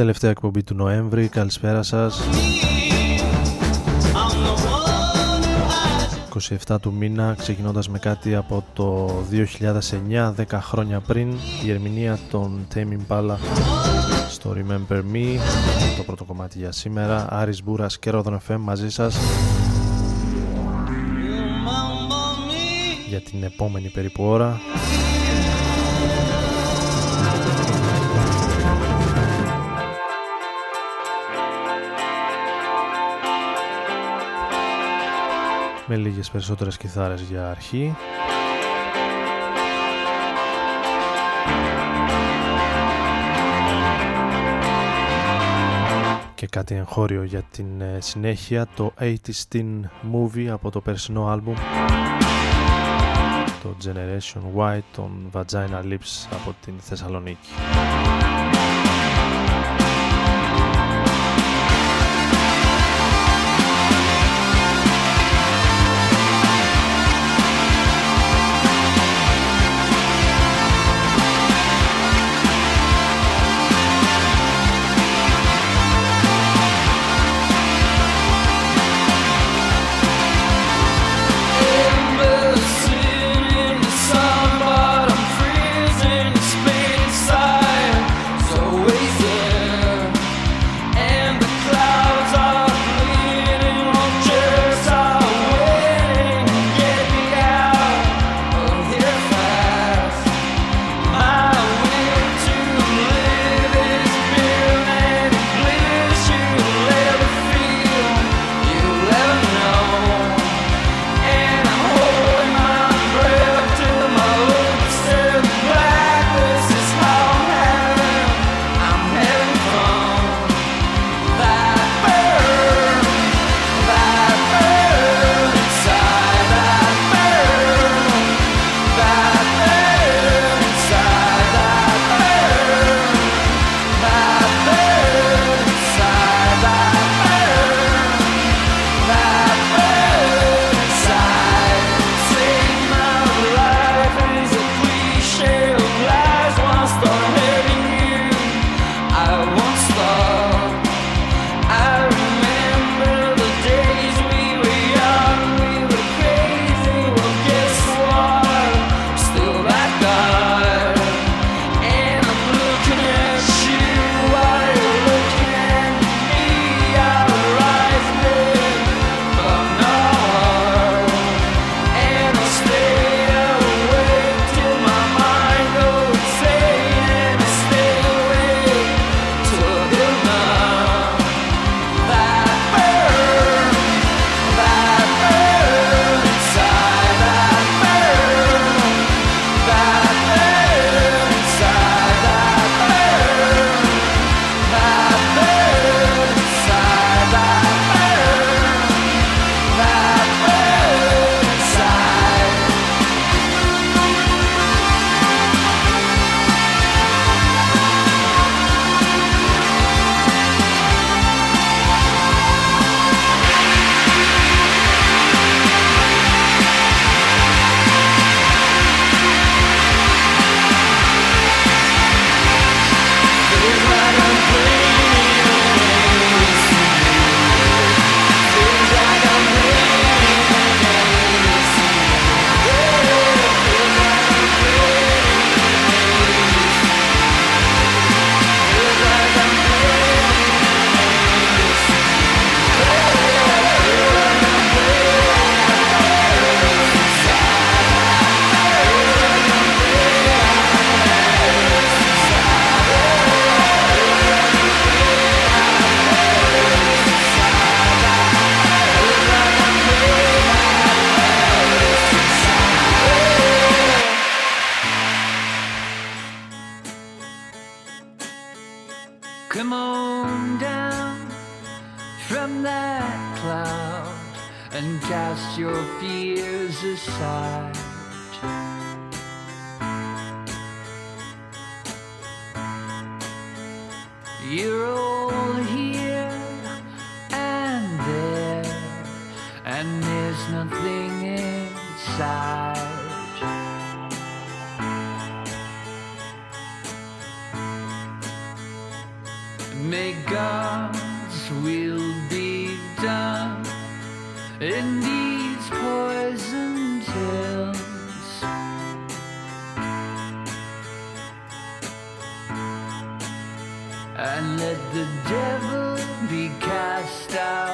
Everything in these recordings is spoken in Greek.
Τελευταία εκπομπή του Νοέμβρη. Καλησπέρα σας. I'm the one who had 27 του μήνα, ξεκινώντας με κάτι από το 2009, 10 χρόνια πριν, η ερμηνεία των Tame Impala στο Remember Me, το πρώτο κομμάτι για σήμερα. Άρης Μπούρας και Ρόδον FM μαζί σας για την επόμενη περίπου ώρα. Με λίγες περισσότερες κιθάρες για αρχή. Και κάτι εγχώριο για την ε, συνέχεια, το 80's Teen Movie από το περσινό άλμπουμ το Generation Y των Vagina Lips από την Θεσσαλονίκη. May God's will be done in these poison hills. And let the devil be cast out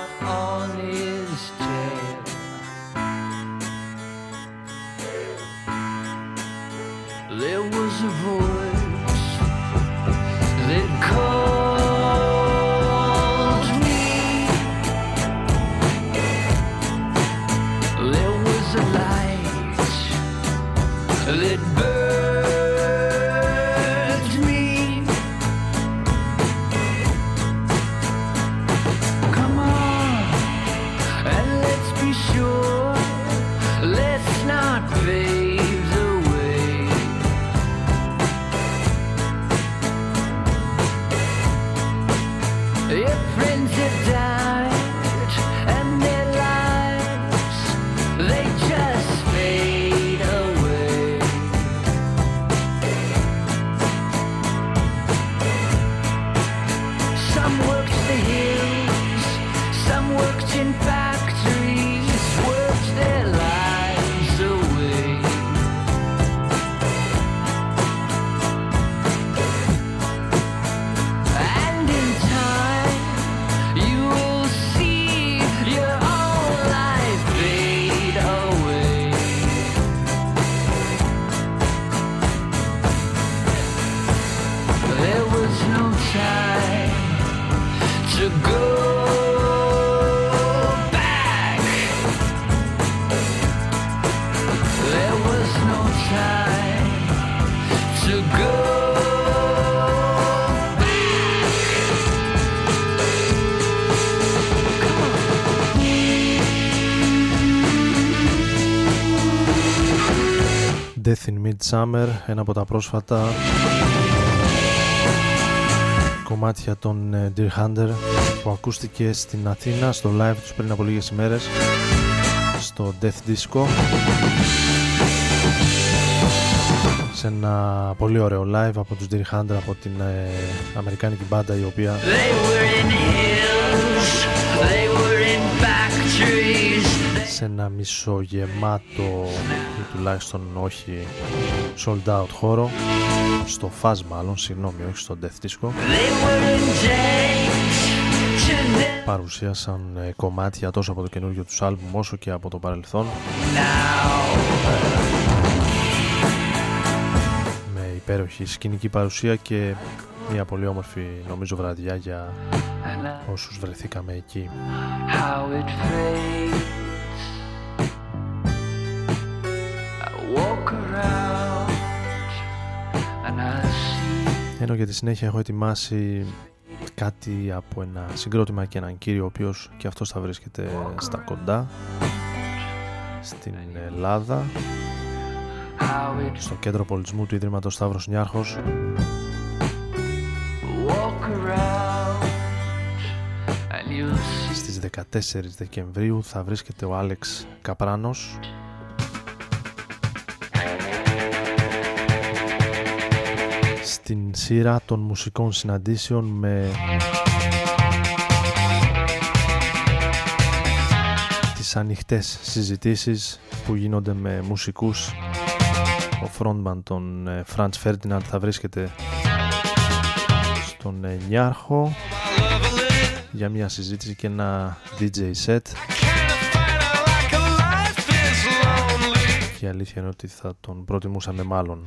Death in Midsummer, ένα από τα πρόσφατα κομμάτια των ε, Deer Hunter που ακούστηκε στην Αθήνα στο live τους πριν από λίγες ημέρες στο Death Disco σε ένα πολύ ωραίο live από τους Deer Hunter από την ε, αμερικάνικη μπάντα η οποία They were in hills, they were in factories. σε ένα μισογεμάτο ή τουλάχιστον όχι sold out χώρο στο Fuzz μάλλον, συγγνώμη όχι στο Death Disco They were in chains to them παρουσίασαν ε, κομμάτια τόσο από το καινούργιο τους άλμπουμ όσο και από το παρελθόν now. με υπέροχη σκηνική παρουσία και μια πολύ όμορφη νομίζω βραδιά για And όσους βρεθήκαμε εκεί. how it Ενώ για τη συνέχεια. Έχω ετοιμάσει κάτι από ένα συγκρότημα και έναν κύριο ο οποίος και αυτός θα βρίσκεται στα κοντά στην Ελλάδα how it στο κέντρο πολιτισμού του Ιδρύματος Σταύρος Νιάρχος. Walk around and you'll see στις 14 Δεκεμβρίου θα βρίσκεται ο Άλεξ Καπράνος στην σειρά των μουσικών συναντήσεων με τις ανοιχτές συζητήσεις που γίνονται με μουσικούς. Ο frontman των ε, Franz Ferdinand θα βρίσκεται στον ε, Νιάρχο για μια συζήτηση και ένα DJ set. Και η αλήθεια είναι ότι θα τον προτιμούσαμε μάλλον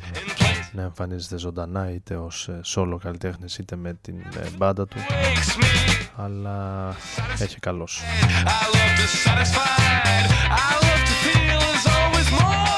να εμφανίζεται ζωντανά είτε ως ε, solo καλλιτέχνης είτε με την ε, μπάντα του. Αλλά έχει καλός. So come on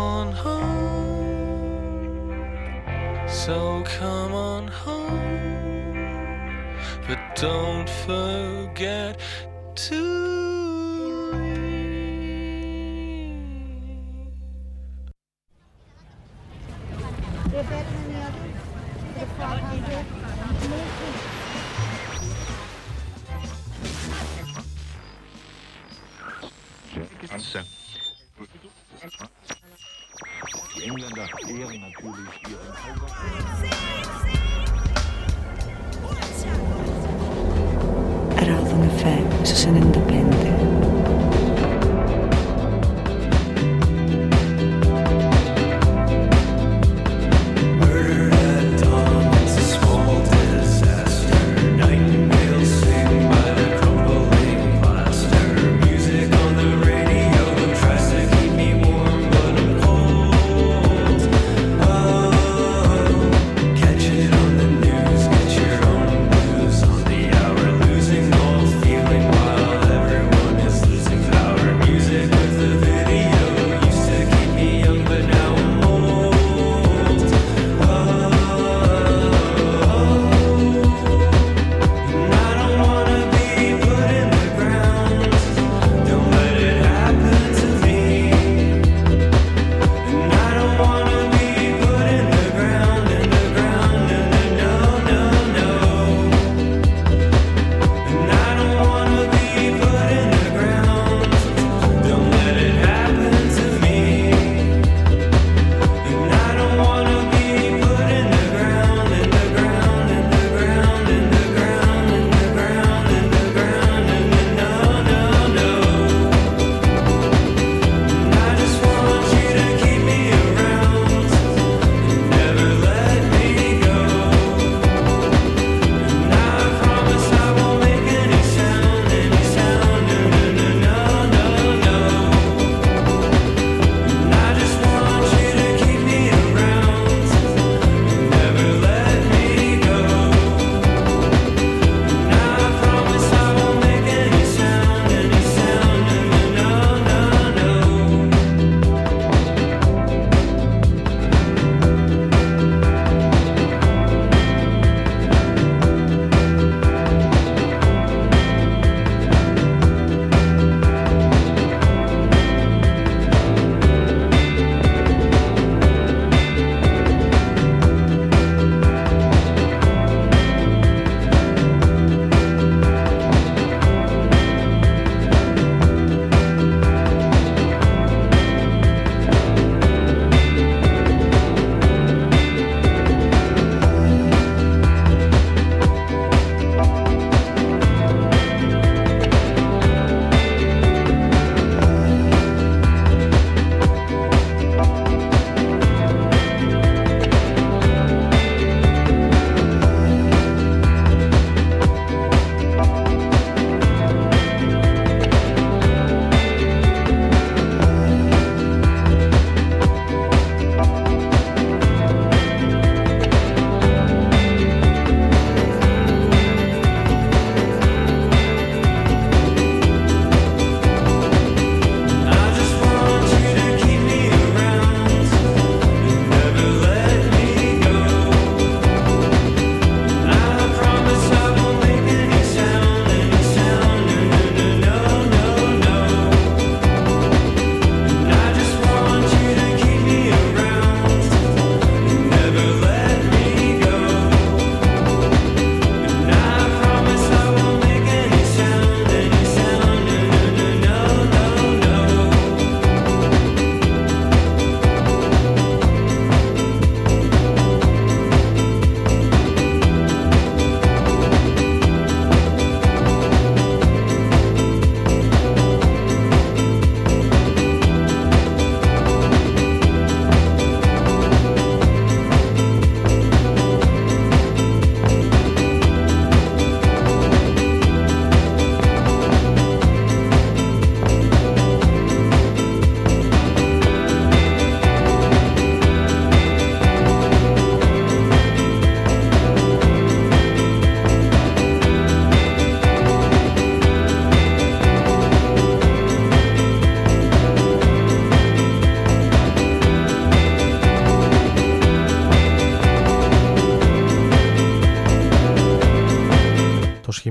on home. So come on home. But don't forget to leave.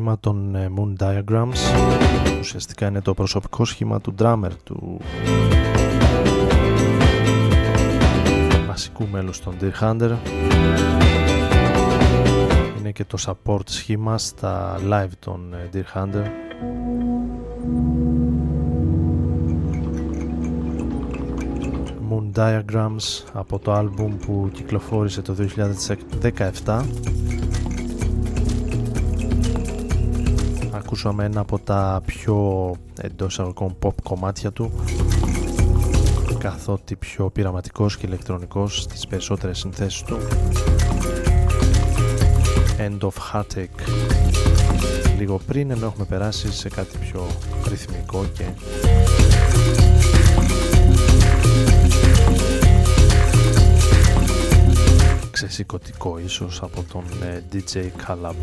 Σχήμα των ε, Moon Diagrams. Ουσιαστικά είναι το προσωπικό σχήμα του drummer του βασικού μέλους των Deer Hunter. Είναι και το support σχήμα στα live των ε, Deer Hunter. Moon Diagrams από το άλμπουμ που κυκλοφόρησε το 2017 ακούσαμε ένα από τα πιο εντός αγωγικών pop κομμάτια του καθότι πιο πειραματικός και ηλεκτρονικός στις περισσότερες συνθέσεις του End of Heartache λίγο πριν ενώ έχουμε περάσει σε κάτι πιο ρυθμικό και ξεσηκωτικό ίσως από τον ε, DJ Calab.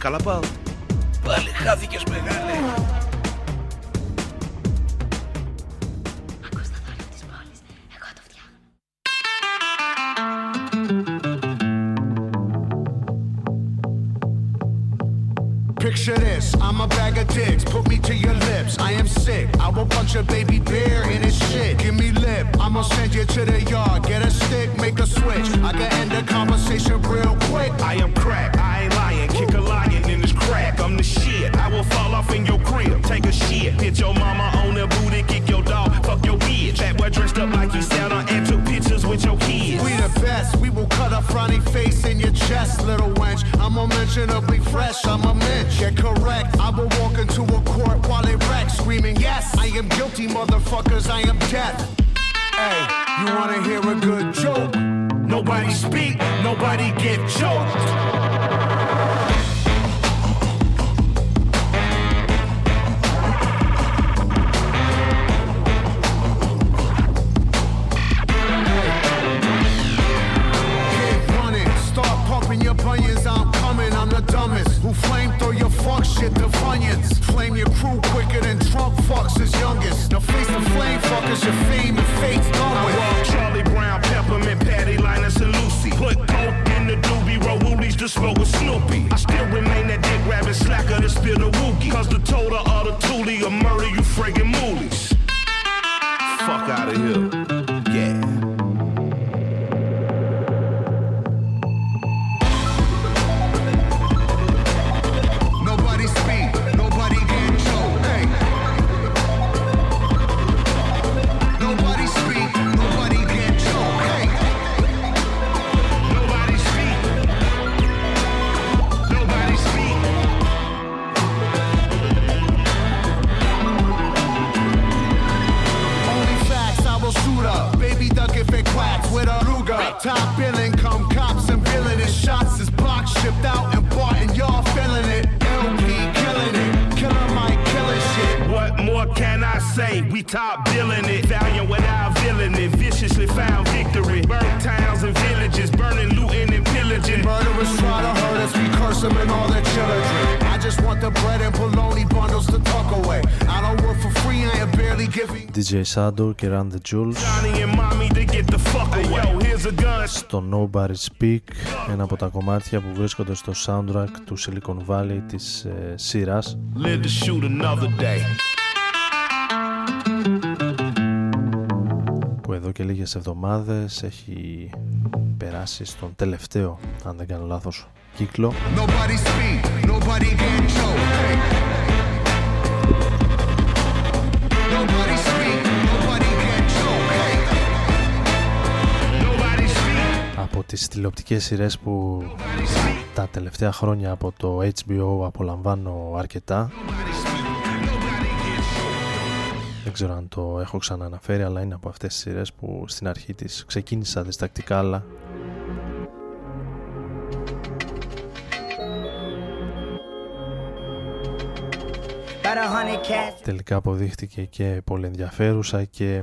Calapau. Και Run στο Nobody Speak, ένα από τα κομμάτια που βρίσκονται στο soundtrack του Silicon Valley της ε, που εδώ και λίγες εβδομάδες έχει περάσει στον τελευταίο αν δεν κάνω λάθος κύκλο. τις τηλεοπτικές σειρές που τα τελευταία χρόνια από το HBO απολαμβάνω αρκετά. Δεν ξέρω αν το έχω ξανααναφέρει αλλά είναι από αυτές τις σειρές που στην αρχή της ξεκίνησα διστακτικά αλλά Τελικά αποδείχτηκε και πολύ ενδιαφέρουσα και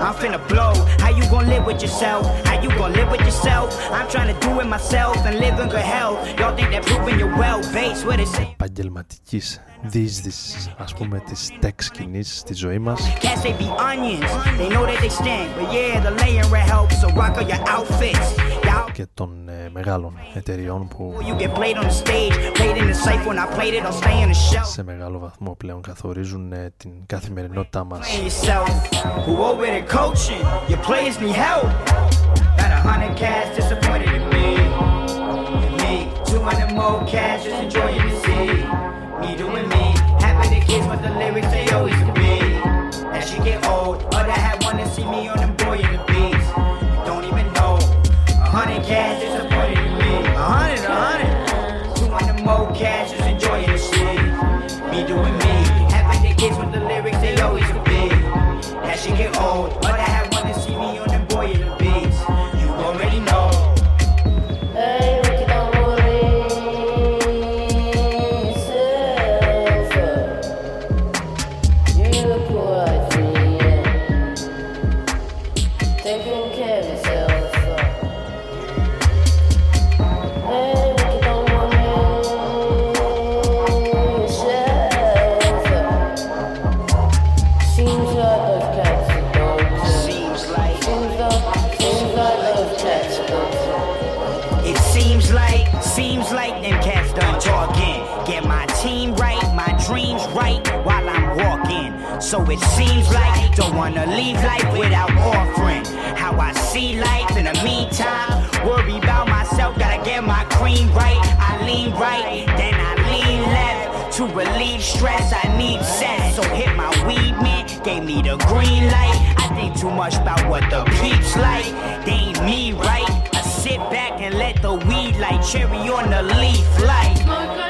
I'm finna blow. How you gon' live with yourself? How you gon' live with yourself? I'm tryna do it myself and live in good hell. Y'all think that proving your well Base. with it. Επαγγελματική διείσδυση, α πούμε, τη τεξ σκηνή στη ζωή μα. Yeah, so. και των ε, μεγάλων εταιριών που σε μεγάλο βαθμό πλέον καθορίζουν ε, την καθημερινότητά μας. Me. Doing me, having the kids with the lyrics they always it seems like don't wanna leave life without offering. How I see life in the meantime. Worry about myself, gotta get my cream right. I lean right, then I lean left. To relieve stress, I need sense. So hit my weed man, gave me the green light. I think too much about what the peeps like. They ain't me right. I sit back and let the weed light cherry on the leaf light.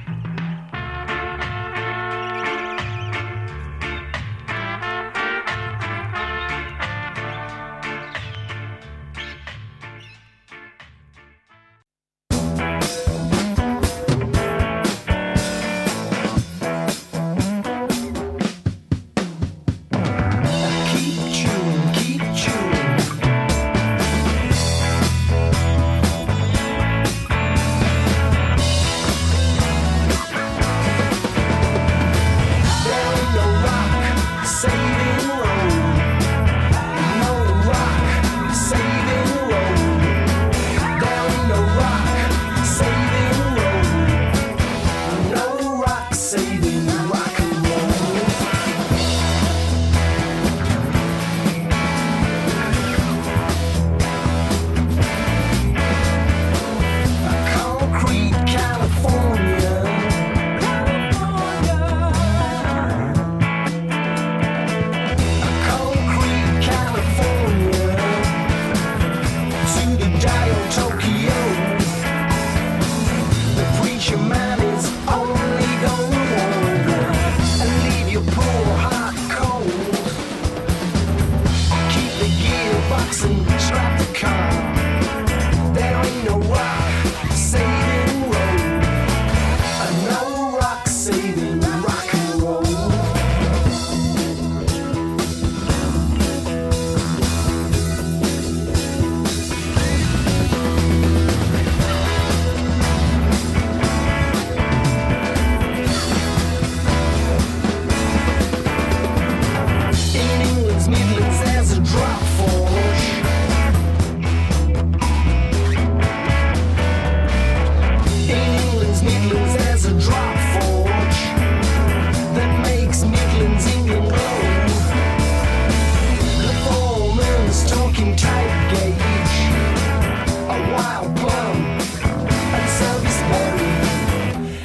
a wild plum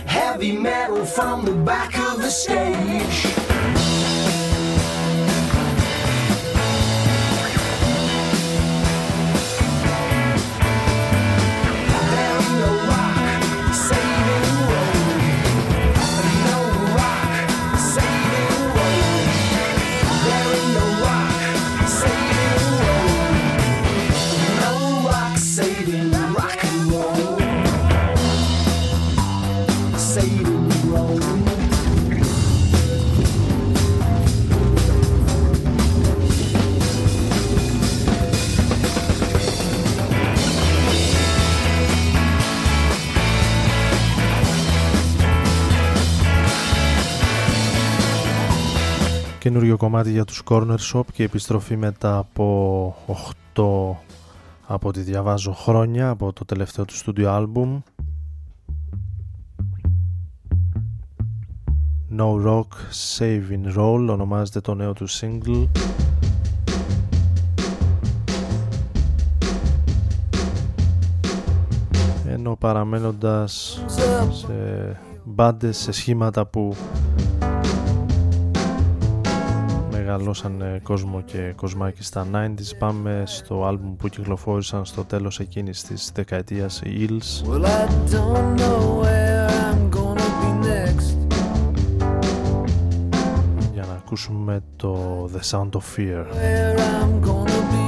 heavy metal from the back of the stage. Καινούριο κομμάτι για τους Corner Shop και επιστροφή μετά από 8 από ό,τι διαβάζω χρόνια από το τελευταίο του studio album. No Rock Saving Roll ονομάζεται το νέο του single. Ενώ παραμένοντας σε μπάντες, σε σχήματα που μεγαλώσαν κόσμο και κοσμάκι στα 90s πάμε στο άλμπουμ που κυκλοφόρησαν στο τέλος εκείνης της δεκαετίας οι Eels Well, I don't know where I'm gonna be next. για να ακούσουμε το The Sound of Fear. Where I'm gonna be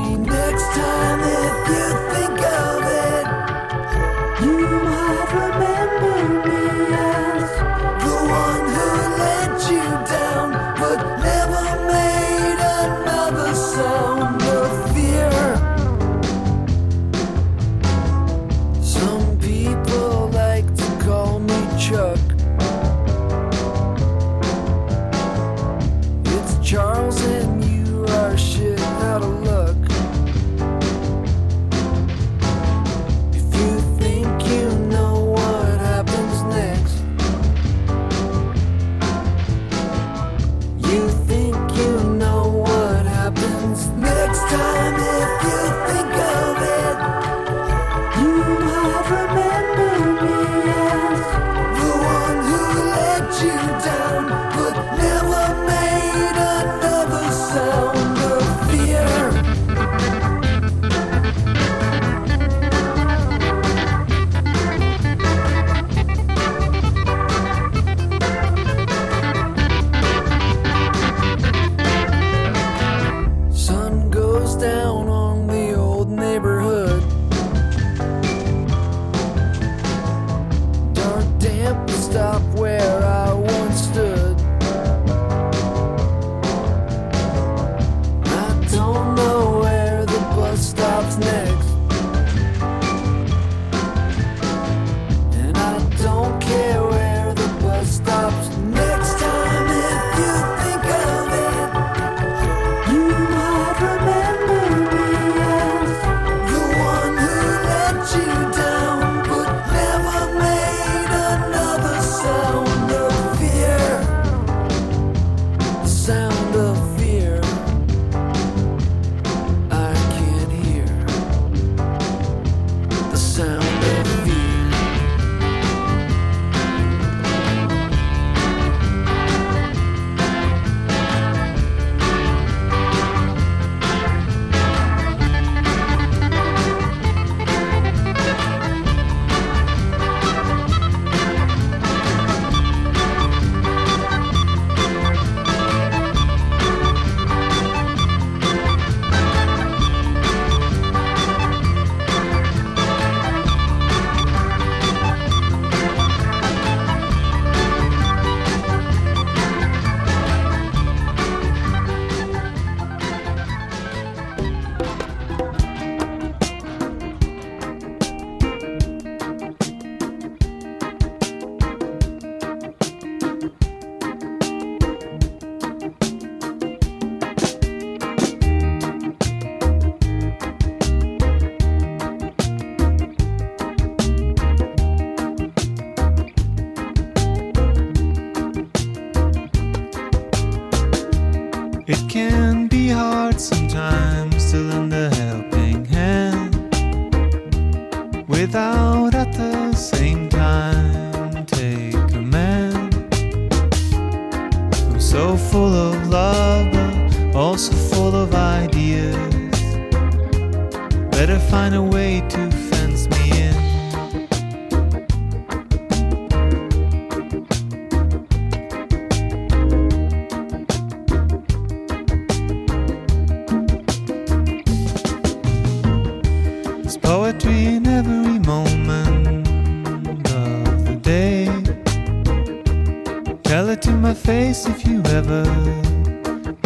face if you ever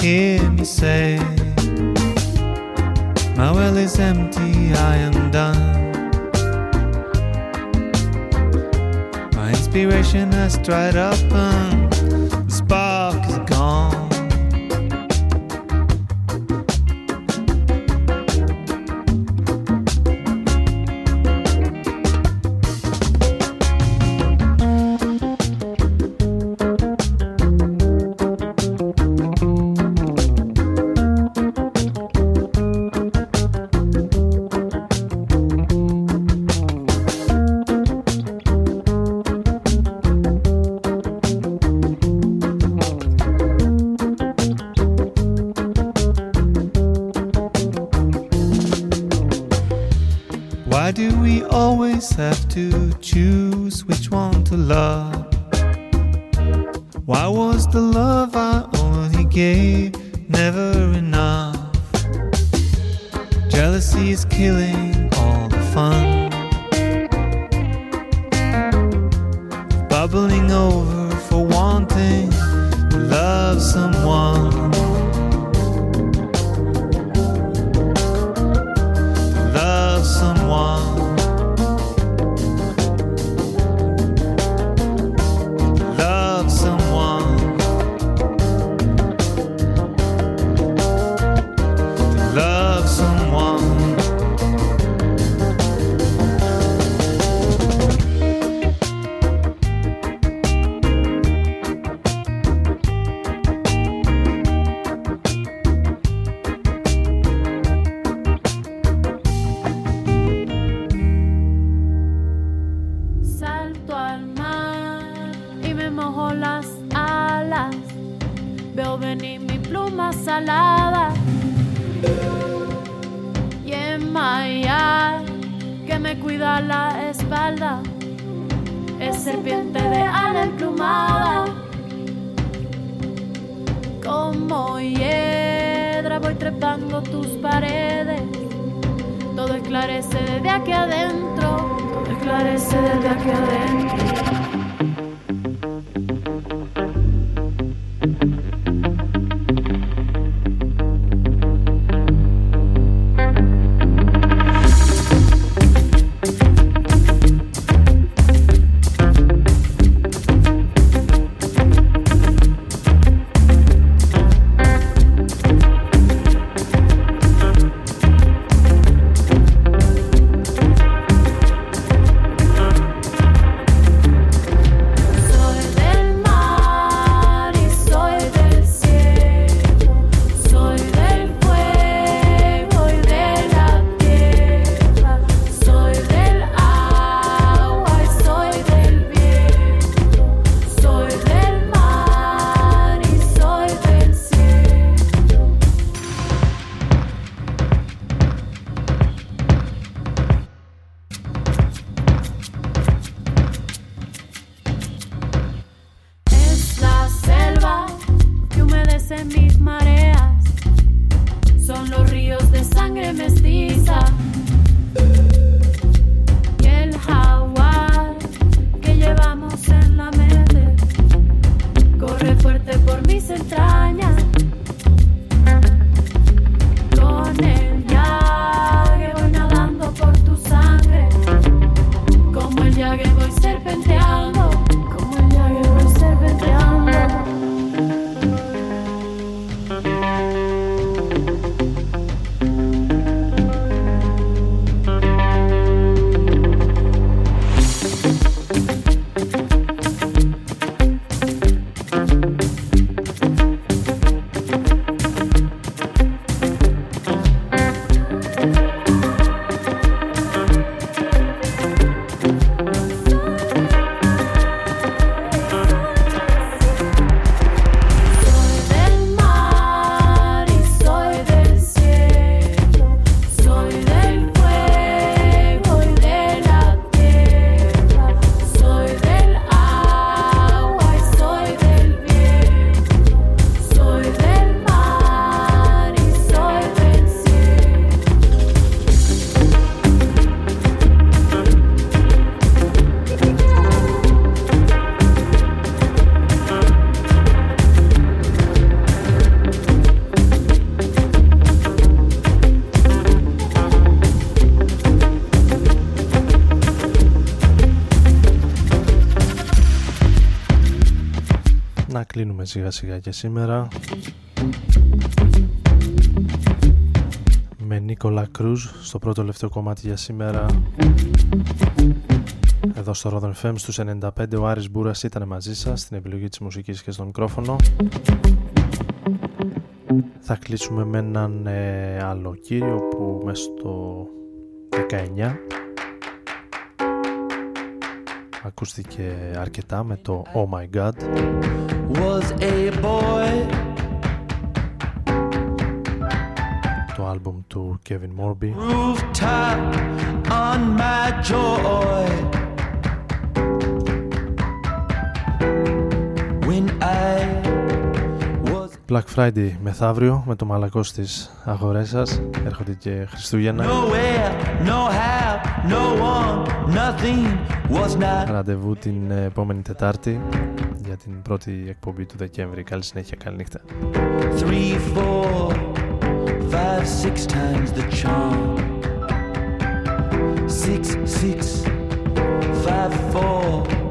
hear me say, My well is empty, I am done. My inspiration has dried up. love. Κλείνουμε σιγά σιγά και σήμερα. Με Νίκολα Κρούζ στο πρώτο τελευταίο κομμάτι για σήμερα. Εδώ στο Rodon FM στους 95 ο Άρης Μπούρας ήταν μαζί σας στην επιλογή της μουσικής και στο μικρόφωνο. Θα κλείσουμε με έναν ε, άλλο κύριο που μέσα στο 19 ακούστηκε αρκετά με το Oh My God was a boy. το άλμπουμ του Kevin Morby Rooftop on my joy. When I Black Friday μεθαύριο με το μαλακός στις αγορές σας έρχονται και Χριστούγεννα nowhere, no how, no one, nothing was not. Ραντεβού την επόμενη Τετάρτη για την πρώτη εκπομπή του Δεκέμβρη. Καλή συνέχεια, καλή νύχτα. Three, four, five, six times the charm. Six, six, five, four,